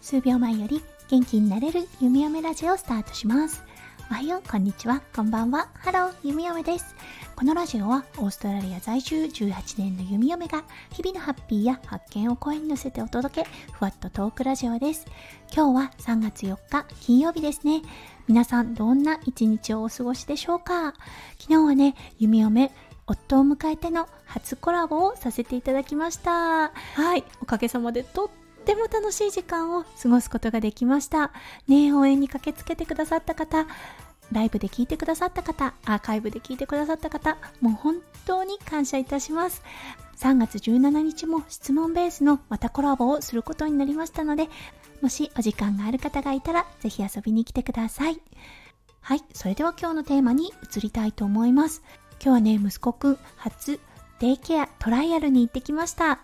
数秒前より元気になれる弓嫁ラジオをスタートします。おはよう、こんにちは、こんばんは。ハロー、弓嫁です。このラジオはオーストラリア在住18年の弓嫁が日々のハッピーや発見を声に乗せてお届け、ふわっとトークラジオです。今日は3月4日金曜日ですね。皆さんどんな一日をお過ごしでしょうか？昨日はね、弓嫁夫を迎えての初コラボをさせていただきました。はい、おかげさまでとっても楽しい時間を過ごすことができました。ね応援に駆けつけてくださった方、ライブで聞いてくださった方、アーカイブで聞いてくださった方、もう本当に感謝いたします。3月17日も質問ベースのまたコラボをすることになりましたので、もしお時間がある方がいたら、ぜひ遊びに来てください。はい、それでは今日のテーマに移りたいと思います。今日はね、息子くん初デイケアトライアルに行ってきました。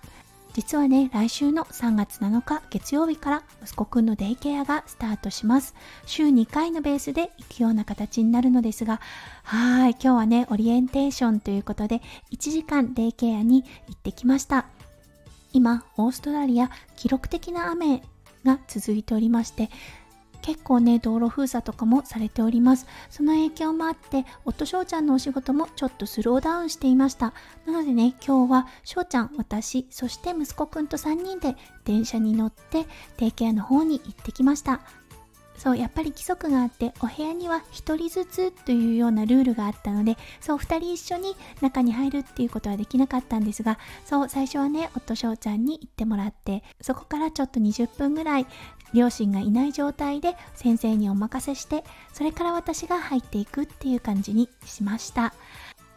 実はね、来週の3月7日月曜日から息子くんのデイケアがスタートします。週2回のベースで行くような形になるのですが、はい、今日はね、オリエンテーションということで、1時間デイケアに行ってきました。今、オーストラリア、記録的な雨が続いておりまして、結構ね道路封鎖とかもされております。その影響もあって夫翔ちゃんのお仕事もちょっとスローダウンしていました。なのでね今日は翔ちゃん私そして息子くんと3人で電車に乗ってデイケアの方に行ってきました。そうやっぱり規則があってお部屋には1人ずつというようなルールがあったのでそう2人一緒に中に入るっていうことはできなかったんですがそう最初はね夫翔ちゃんに行ってもらってそこからちょっと20分ぐらい両親がいない状態で先生にお任せしてそれから私が入っていくっていう感じにしました。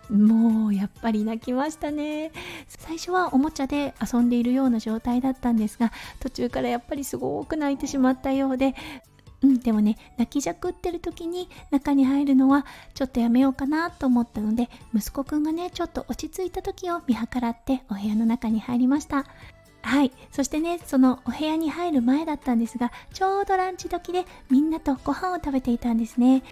もうやっぱり泣きましたね。最初はおもちゃで遊んでいるような状態だったんですが途中からやっぱりすごく泣いてしまったようで。うん、でもね泣きじゃくってる時に中に入るのはちょっとやめようかなと思ったので息子くんがねちょっと落ち着いた時を見計らってお部屋の中に入りました。はい。そしてねそのお部屋に入る前だったんですがちょうどランチ時でみんなとご飯を食べていたんですね。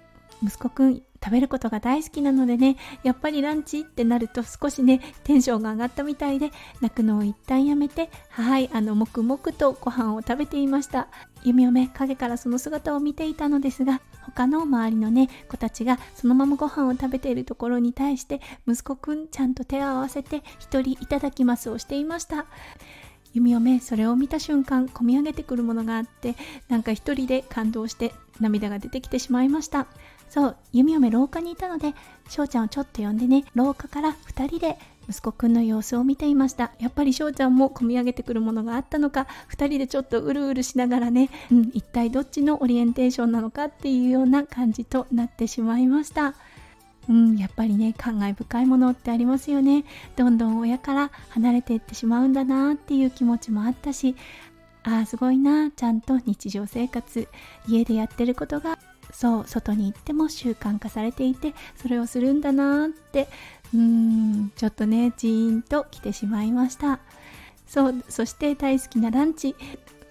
息子くん食べることが大好きなのでねやっぱりランチってなると少しねテンションが上がったみたいで泣くのを一旦やめてはいあの黙々とご飯を食べていました。弓嫁影からその姿を見ていたのですが他の周りのね子たちがそのままご飯を食べているところに対して息子くんちゃんと手を合わせて一人いただきますをしていました。弓嫁それを見た瞬間込み上げてくるものがあってなんか一人で感動して涙が出てきてしまいました。そう弓嫁廊下にいたので翔ちゃんをちょっと呼んでね廊下から2人で息子くんの様子を見ていました。やっぱり翔ちゃんも込み上げてくるものがあったのか2人でちょっとうるうるしながらね、うん、一体どっちのオリエンテーションなのかっていうような感じとなってしまいました。うん、やっぱりね感慨深いものってありますよね。どんどん親から離れていってしまうんだなっていう気持ちもあったしああすごいなちゃんと日常生活家でやってることがそう外に行っても習慣化されていてそれをするんだなってうんちょっとねジーンと来てしまいました。そうそして大好きなランチ。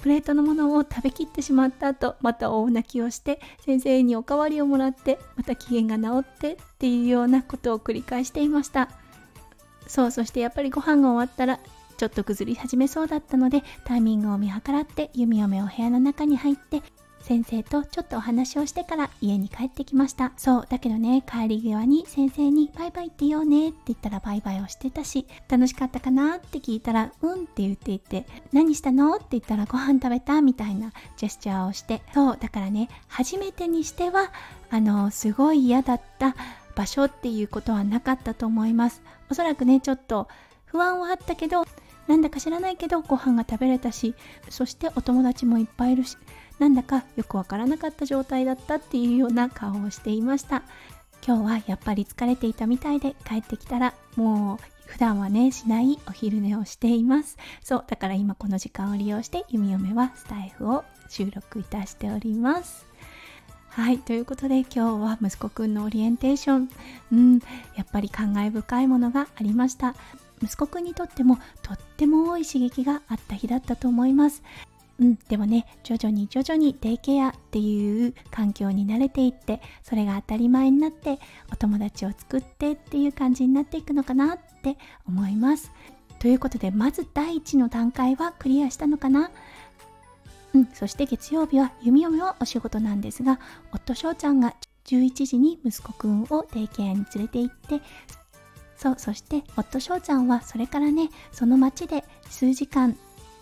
プレートのものを食べきってしまった後また大泣きをして先生におかわりをもらってまた機嫌が治ってっていうようなことを繰り返していました。そうそしてやっぱりご飯が終わったらちょっと崩り始めそうだったのでタイミングを見計らって弓嫁お部屋の中に入って先生とちょっとお話をしてから家に帰ってきました。そうだけどね帰り際に先生にバイバイって言おうねって言ったらバイバイをしてたし楽しかったかなって聞いたらうんって言っていて何したのって言ったらご飯食べたみたいなジェスチャーをしてそうだからね初めてにしてはあのすごい嫌だった場所っていうことはなかったと思います。おそらくねちょっと不安はあったけどなんだか知らないけどご飯が食べれたしそしてお友達もいっぱいいるしなんだかよくわからなかった状態だったっていうような顔をしていました。今日はやっぱり疲れていたみたいで帰ってきたらもう普段はねしないお昼寝をしています。そうだから今この時間を利用して弓嫁はスタイフを収録いたしております。はいということで今日は息子くんのオリエンテーション。うんやっぱり感慨深いものがありました。息子くんにとってもとっても多い刺激があった日だったと思います。うん、でもね徐々に徐々にデイケアっていう環境に慣れていってそれが当たり前になってお友達を作ってっていう感じになっていくのかなって思います。ということでまず第一の段階はクリアしたのかな？うん、そして月曜日は弓嫁はお仕事なんですが夫翔ちゃんが11時に息子くんをデイケアに連れて行ってそうそして夫翔ちゃんはそれからねその町で数時間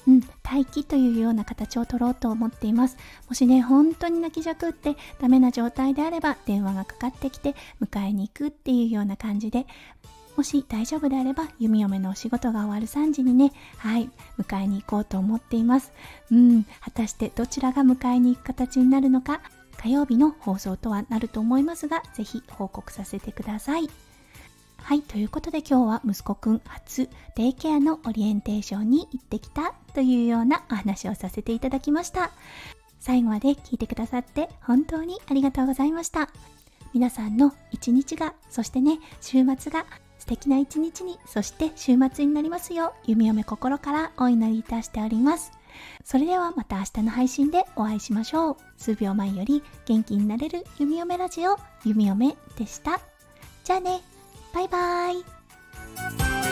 うん、待機というような形を取ろうと思っています。もしね、本当に泣きじゃくってダメな状態であれば電話がかかってきて迎えに行くっていうような感じで、もし大丈夫であれば弓嫁のお仕事が終わる3時にね、はい、迎えに行こうと思っています。うん、果たしてどちらが迎えに行く形になるのか、火曜日の放送とはなると思いますが、ぜひ報告させてください。はい、ということで今日は息子くん初デイケアのオリエンテーションに行ってきたというようなお話をさせていただきました。最後まで聞いてくださって本当にありがとうございました。皆さんの一日が、そしてね、週末が素敵な一日に、そして週末になりますよう、弓嫁心からお祈りいたしております。それではまた明日の配信でお会いしましょう。数秒前より元気になれる弓嫁ラジオ、弓嫁でした。じゃあね。バイバイ。